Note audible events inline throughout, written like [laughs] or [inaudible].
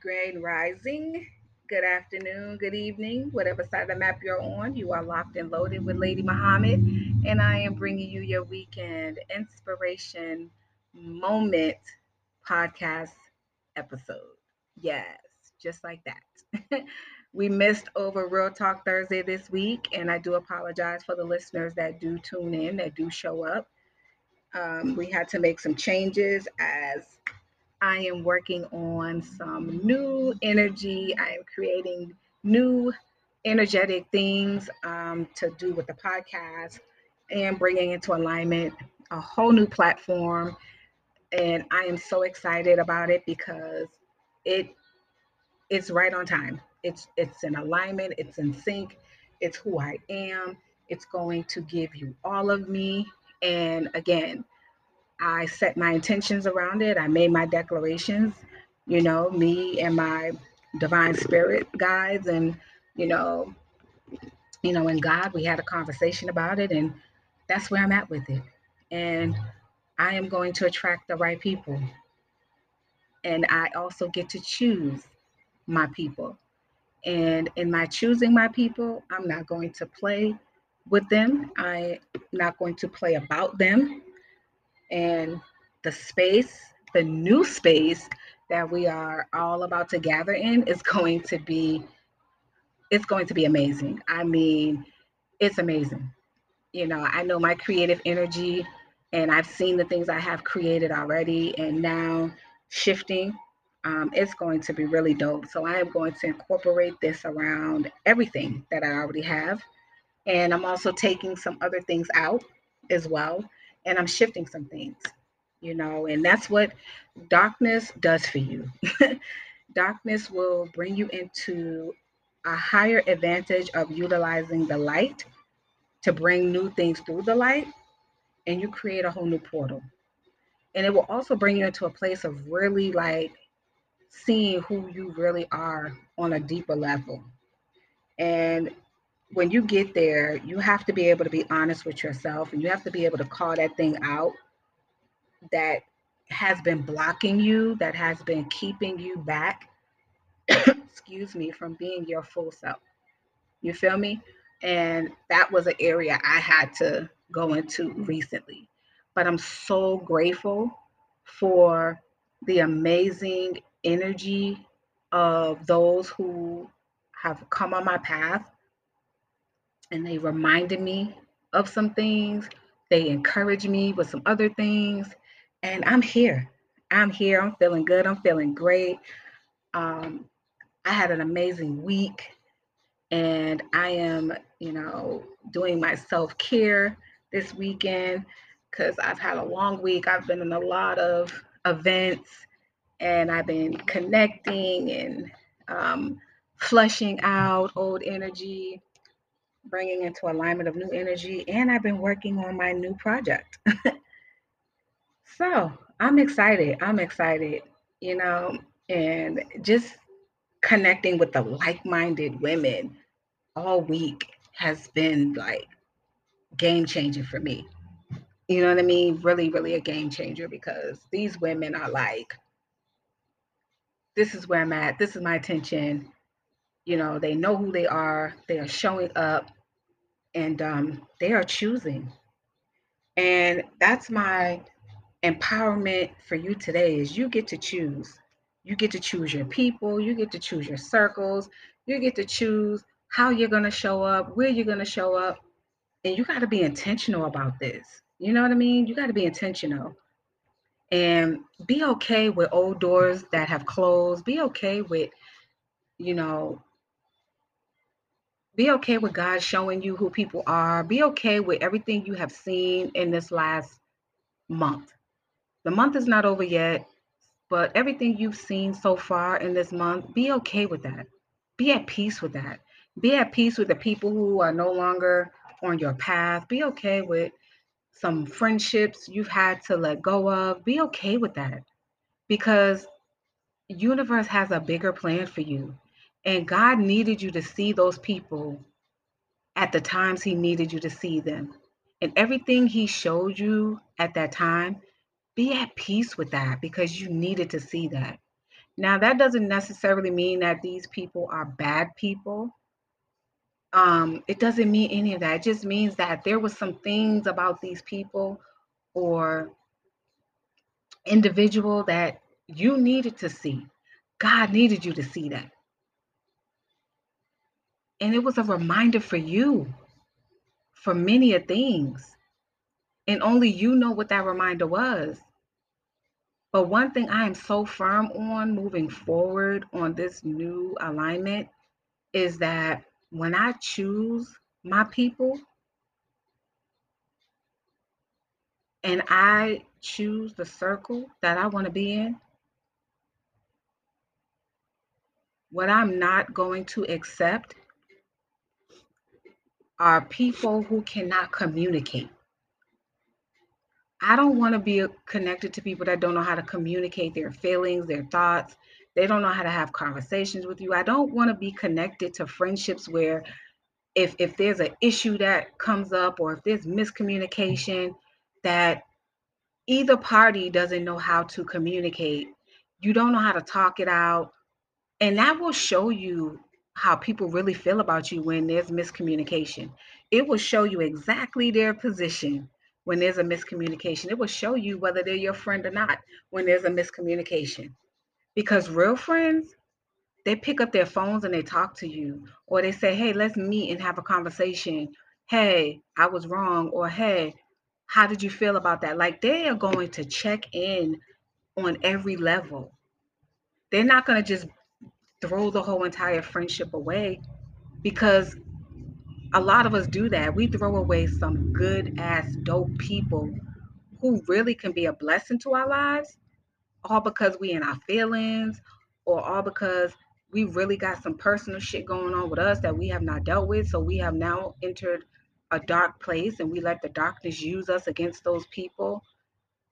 Grand Rising. Good afternoon, good evening, whatever side of the map you're on. You are locked and loaded with Lady Muhammad, and I am bringing you your weekend inspiration moment podcast episode. Yes, just like that. [laughs] we missed over Real Talk Thursday this week, and I do apologize for the listeners that do tune in, that do show up. Um, we had to make some changes as I am working on some new energy. I am creating new energetic things um, to do with the podcast and bringing into alignment a whole new platform. And I am so excited about it because it it's right on time. It's it's in alignment. It's in sync. It's who I am. It's going to give you all of me. And again, I set my intentions around it. I made my declarations, you know, me and my divine spirit guides and, you know, you know, and God, we had a conversation about it and that's where I'm at with it. And I am going to attract the right people. And I also get to choose my people. And in my choosing my people, I'm not going to play with them. I'm not going to play about them and the space, the new space that we are all about to gather in is going to be it's going to be amazing. I mean, it's amazing. You know, I know my creative energy and I've seen the things I have created already and now shifting um, it's going to be really dope. So I am going to incorporate this around everything that I already have. And I'm also taking some other things out as well and I'm shifting some things, you know, and that's what darkness does for you. [laughs] darkness will bring you into a higher advantage of utilizing the light to bring new things through the light, and you create a whole new portal. And it will also bring you into a place of really like seeing who you really are on a deeper level. And when you get there, you have to be able to be honest with yourself and you have to be able to call that thing out that has been blocking you, that has been keeping you back, [coughs] excuse me, from being your full self. You feel me? And that was an area I had to go into recently. But I'm so grateful for the amazing energy of those who have come on my path and they reminded me of some things. They encouraged me with some other things. And I'm here. I'm here. I'm feeling good. I'm feeling great. Um, I had an amazing week. And I am, you know, doing my self care this weekend because I've had a long week. I've been in a lot of events and I've been connecting and um, flushing out old energy bringing into alignment of new energy, and I've been working on my new project. [laughs] so I'm excited. I'm excited, you know, and just connecting with the like minded women all week has been like game changing for me. You know what I mean? Really, really a game changer because these women are like, this is where I'm at. This is my attention. You know, they know who they are. They are showing up and um, they are choosing. And that's my empowerment for you today is you get to choose. You get to choose your people, you get to choose your circles, you get to choose how you're going to show up, where you're going to show up. And you got to be intentional about this. You know what I mean? You got to be intentional and be okay with old doors that have closed. Be okay with, you know, be okay with God showing you who people are. Be okay with everything you have seen in this last month. The month is not over yet, but everything you've seen so far in this month, be okay with that. Be at peace with that. Be at peace with the people who are no longer on your path. Be okay with some friendships you've had to let go of. Be okay with that because universe has a bigger plan for you. And God needed you to see those people at the times He needed you to see them. And everything He showed you at that time, be at peace with that because you needed to see that. Now, that doesn't necessarily mean that these people are bad people. Um, it doesn't mean any of that. It just means that there was some things about these people or individual that you needed to see. God needed you to see that. And it was a reminder for you for many of things. And only you know what that reminder was. But one thing I am so firm on moving forward on this new alignment is that when I choose my people and I choose the circle that I want to be in, what I'm not going to accept are people who cannot communicate. I don't want to be connected to people that don't know how to communicate their feelings, their thoughts. They don't know how to have conversations with you. I don't want to be connected to friendships where if if there's an issue that comes up or if there's miscommunication that either party doesn't know how to communicate, you don't know how to talk it out, and that will show you how people really feel about you when there's miscommunication. It will show you exactly their position when there's a miscommunication. It will show you whether they're your friend or not when there's a miscommunication. Because real friends, they pick up their phones and they talk to you, or they say, Hey, let's meet and have a conversation. Hey, I was wrong. Or hey, how did you feel about that? Like they are going to check in on every level. They're not going to just throw the whole entire friendship away because a lot of us do that. We throw away some good ass dope people who really can be a blessing to our lives, all because we in our feelings, or all because we really got some personal shit going on with us that we have not dealt with. So we have now entered a dark place and we let the darkness use us against those people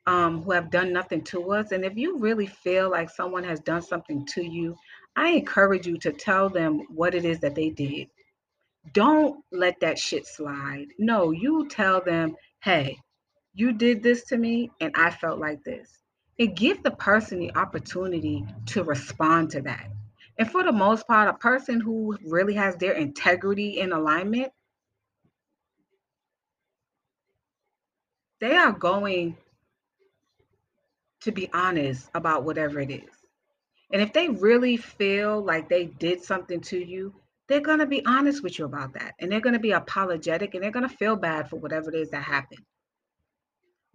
um, who have done nothing to us. And if you really feel like someone has done something to you, I encourage you to tell them what it is that they did. Don't let that shit slide. No, you tell them, hey, you did this to me and I felt like this. And give the person the opportunity to respond to that. And for the most part, a person who really has their integrity in alignment, they are going to be honest about whatever it is. And if they really feel like they did something to you, they're going to be honest with you about that. And they're going to be apologetic and they're going to feel bad for whatever it is that happened.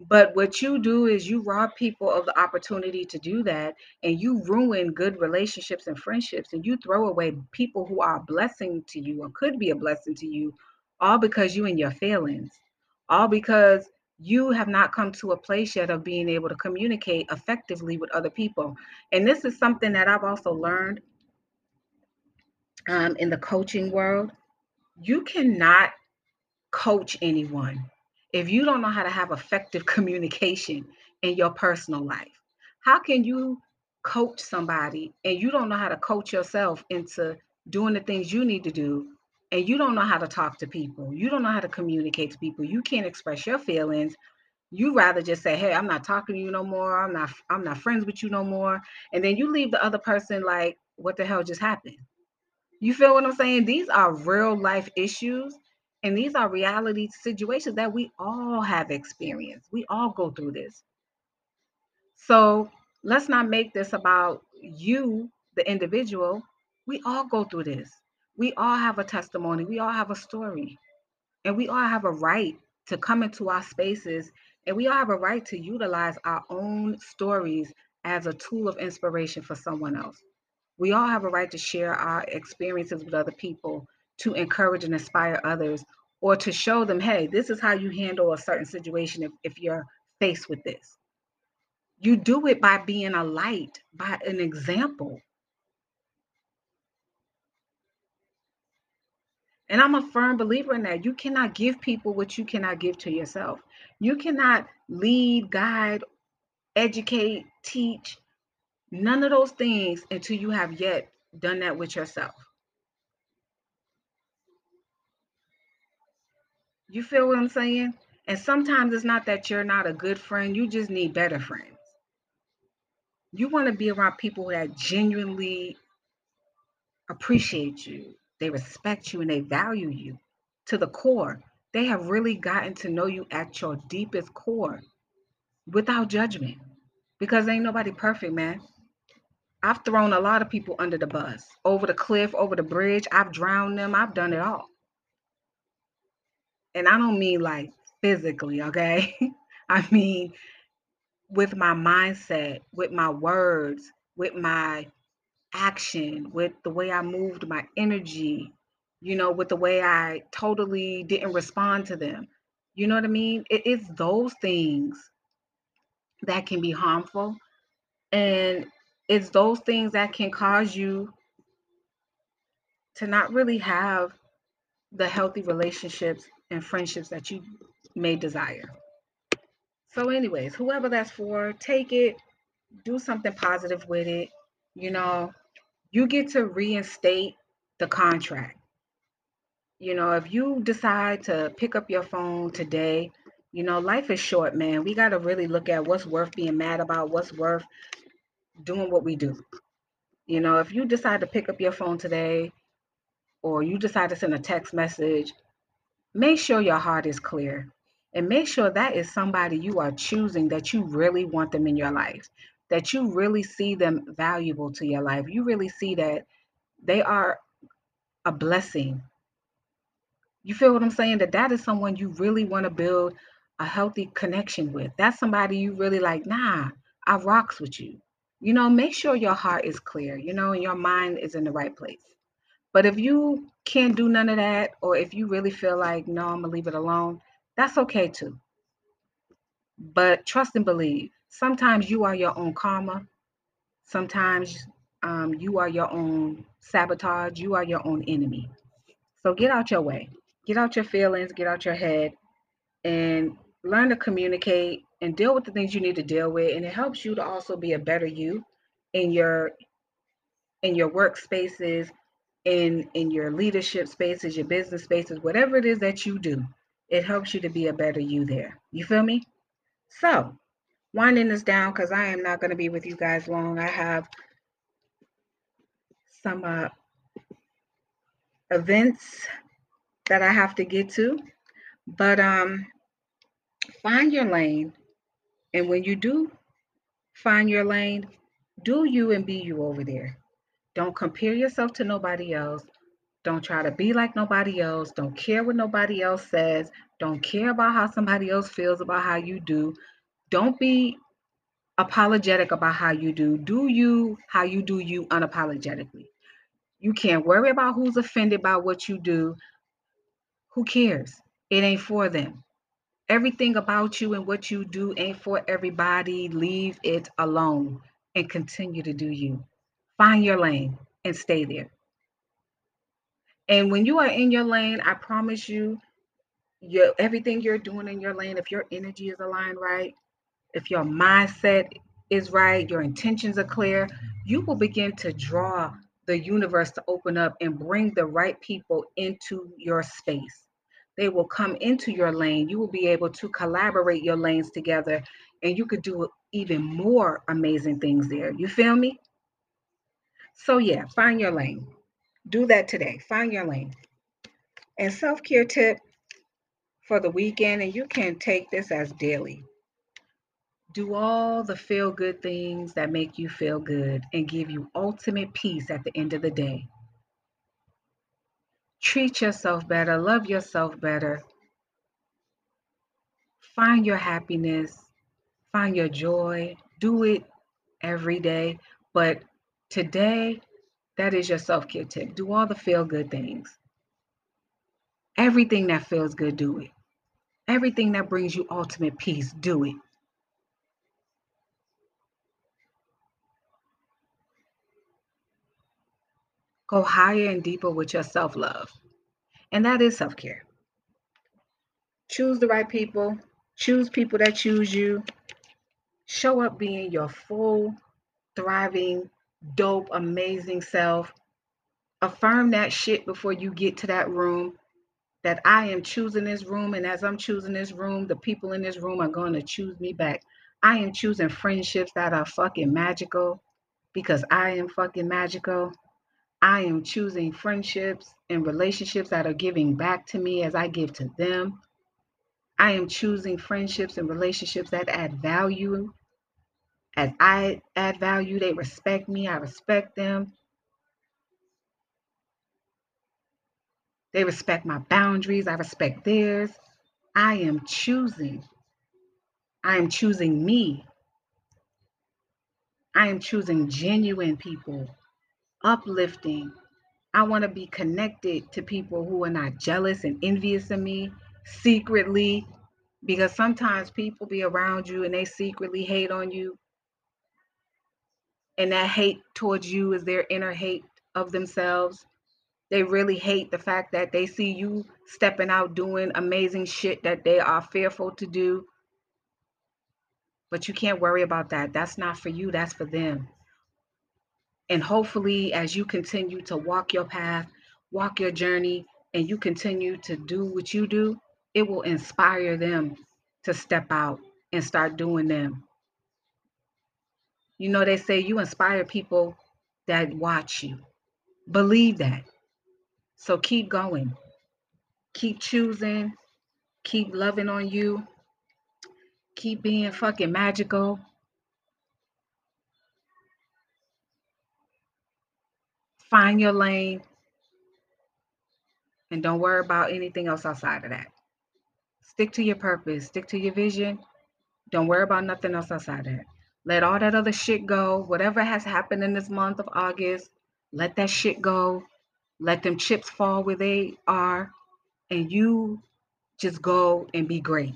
But what you do is you rob people of the opportunity to do that and you ruin good relationships and friendships and you throw away people who are a blessing to you or could be a blessing to you all because you and your feelings. All because you have not come to a place yet of being able to communicate effectively with other people. And this is something that I've also learned um, in the coaching world. You cannot coach anyone if you don't know how to have effective [laughs] communication in your personal life. How can you coach somebody and you don't know how to coach yourself into doing the things you need to do and you don't know how to talk to people, you don't know how to communicate to people, you can't express your feelings. You rather just say, "Hey, I'm not talking to you no more. I'm not I'm not friends with you no more." And then you leave the other person like, "What the hell just happened?" You feel what I'm saying? These are real life issues and these are reality situations that we all have experienced. We all go through this. So, let's not make this about you, the individual. We all go through this we all have a testimony, we all have a story, and we all have a right to come into our spaces, and we all have a right to utilize our own stories as a tool of inspiration for someone else. We all have a right to share our experiences with other people to encourage and inspire others or to show them, hey, this is how you handle a certain situation if, if you're faced with this. You do it by being a light, by an example. And I'm a firm believer in that. You cannot give people what you cannot give to yourself. You cannot lead, guide, educate, teach, none of those things until you have yet done that with yourself. You feel what I'm saying? And sometimes it's not that you're not a good friend, you just need better friends. You want to be around people that genuinely appreciate you, they respect you, and they value you to the core. They have really gotten to know you at your deepest core without judgment because ain't nobody perfect, man. I've thrown a lot of people under the bus, over the cliff, over the bridge. I've drowned them. I've done it all. And I don't mean like physically, okay? [laughs] I mean with my mindset, with my words, with my action, with the way I moved my energy, you know, with the way I totally didn't respond to them. You know what I mean? It is those things that can be harmful. And it's those things that can cause you to not really have the healthy relationships and friendships that you may desire. So, anyways, whoever that's for, take it, do something positive with it. You know, you get to reinstate the contract. You know, if you decide to pick up your phone today, you know, life is short, man. We got to really look at what's worth being mad about, what's worth doing what we do. You know, if you decide to pick up your phone today or you decide to send a text message, make sure your heart is clear and make sure that is somebody you are choosing that you really want them in your life, that you really see them valuable to your life. You really see that they are a blessing. You feel what I'm saying? That that is someone you really want to build a healthy connection with. That's somebody you really like, nah, I rocks with you. You know, make sure your heart is clear, you know, and your mind is in the right place. But if you can't do none of that, or if you really feel like, no, I'm gonna leave it alone, that's okay too. But trust and believe. Sometimes you are your own karma. Sometimes um, you are your own sabotage. You are your own enemy. So get out your way. Get out your feelings. Get out your head, and learn to communicate and deal with the things you need to deal with. And it helps you to also be a better you in your in your workspaces, in in your leadership spaces, your business spaces, whatever it is that you do it helps you to be a better you there. You feel me? So, winding this down because I am not going to be with you guys long. I have some uh, events that I have to get to, but um, find your lane, and when you do find your lane, do you and be you over there. Don't compare yourself to nobody else. Don't try to be like nobody else. Don't care what nobody else says. Don't care about how somebody else feels about how you do. Don't be apologetic about how you do. Do you how you do you unapologetically. You can't worry about who's offended by what you do. Who cares? It ain't for them. Everything about you and what you do ain't for everybody. Leave it alone and continue to do you. Find your lane and stay there. And when you are in your lane, I promise you, your everything you're doing in your lane, if your energy is aligned right, if your mindset is right, your intentions are clear, you will begin to draw the universe to open up and bring the right people into your space. They will come into your lane. You will be able to collaborate your lanes together and you could do even more amazing things there. You feel me? So, yeah, find your lane. Do that today. Find your lane. And self care tip for the weekend, and you can take this as daily. Do all the feel good things that make you feel good and give you ultimate peace at the end of the day. Treat yourself better, love yourself better. Find your happiness, find your joy. Do it every day. But today, that is your self care tip. Do all the feel good things. Everything that feels good, do it. Everything that brings you ultimate peace, do it. Go higher and deeper with your self love. And that is self care. Choose the right people, choose people that choose you. Show up being your full, thriving, dope, amazing self. Affirm that shit before you get to that room that I am choosing this room. And as I'm choosing this room, the people in this room are going to choose me back. I am choosing friendships that are fucking magical because I am fucking magical. I am choosing friendships and relationships that are giving back to me as I give to them. I am choosing friendships and relationships that add value. As I add value, they respect me, I respect them. They respect my boundaries, I respect theirs. I am choosing. I am choosing me. I am choosing genuine people, uplifting. I want to be connected to people who are not jealous and envious of me secretly, because sometimes people be around you and they secretly hate on you. And that hate towards you is their inner hate of themselves. They really hate the fact that they see you stepping out doing amazing shit that they are fearful to do. But you can't worry about that. That's not for you, that's for them. And hopefully, as you continue to walk your path, walk your journey, and you continue to do what you do, it will inspire them to step out and start doing them. You know, they say you inspire people that watch you. Believe that. So keep going. Keep choosing. Keep loving on you. Keep being fucking magical. Find your lane. And don't worry about anything else outside of that. Stick to your purpose. Stick to your vision. Don't worry about nothing else outside of that. Let all that other shit go. Whatever has happened in this month of August, let that shit go. Let them chips fall where they are. And you just go and be great.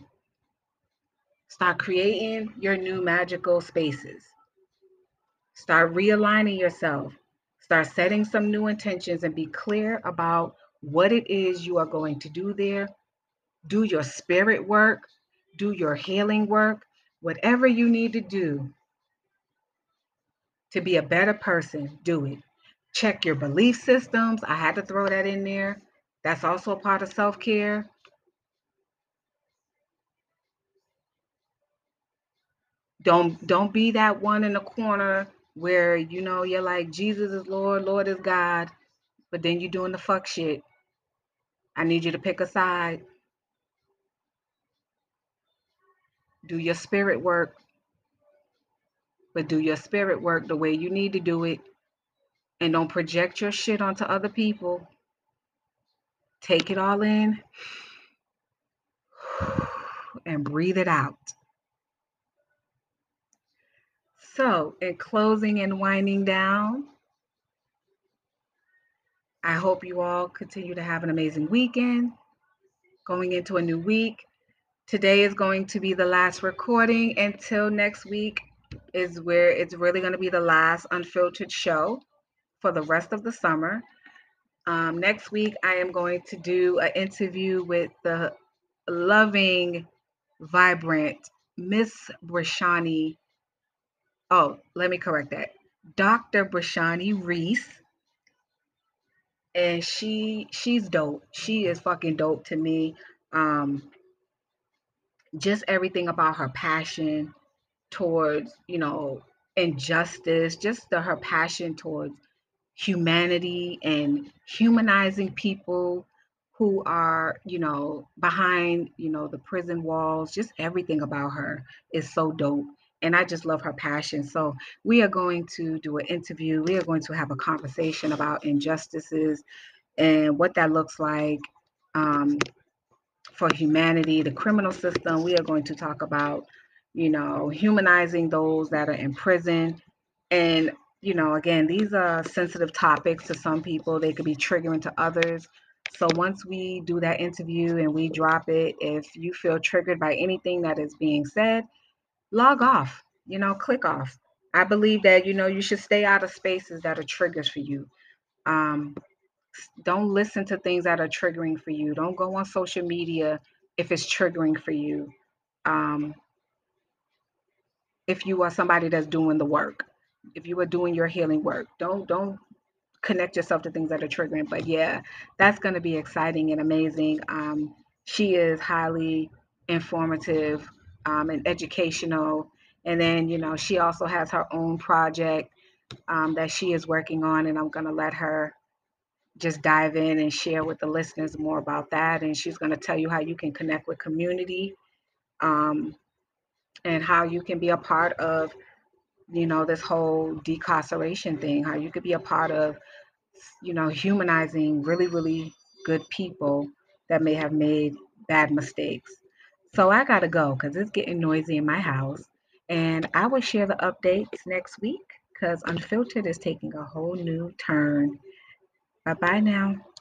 Start creating your new magical spaces. Start realigning yourself. Start setting some new intentions and be clear about what it is you are going to do there. Do your spirit work, do your healing work, whatever you need to do to be a better person, do it. Check your belief systems. I had to throw that in there. That's also a part of self care. Don't don't be that one in the corner where you know you're like Jesus is Lord, Lord is God, but then you're doing the fuck shit. I need you to pick a side. Do your spirit work, but do your spirit work the way you need to do it. And don't project your shit onto other people. Take it all in [sighs] and breathe it out. So, in closing and winding down, I hope you all continue to have an amazing weekend. Going into a new week. Today is going to be the last recording until next week, is where it's really going to be the last unfiltered show for the rest of the summer. Um, next week, I am going to do an interview with the loving, vibrant Miss Brashani oh, let me correct that. Dr. Brashani Reece. And she she's dope. She is fucking dope to me. Um just everything about her passion towards, you know, injustice, just the, her passion towards humanity and humanizing people who are, you know, behind, you know, the prison walls. Just everything about her is so dope and I just love her passion. So we are going to do an interview. We are going to have a conversation about injustices and what that looks like um, for humanity, the criminal system. We are going to talk about, you know, humanizing those that are in prison. And, you know, again, these are sensitive topics to some people. They could be triggering to others. So once we do that interview and we drop it, if you feel triggered by anything that is being said, log off, you know, click off. I believe that, you know, you should stay out of spaces that are triggers for you. Um, don't listen to things that are triggering for you. Don't go on social media if it's triggering for you. Um, if you are somebody that's doing the work, if you are doing your healing work, don't don't connect yourself to things that are triggering. But yeah, that's going to be exciting and amazing. Um, she is highly informative um, and educational. And then, you know, she also has her own project um, that she is working on, and I'm going to let her just dive in and share with the listeners more about that. And she's going to tell you how you can connect with community um, and how you can be a part of, you know, this whole decarceration thing, how you could be a part of, you know, humanizing really, really good people that may have made bad mistakes. So I got to go because it's getting noisy in my house. And I will share the updates next week because Unfiltered is taking a whole new turn. Bye bye now.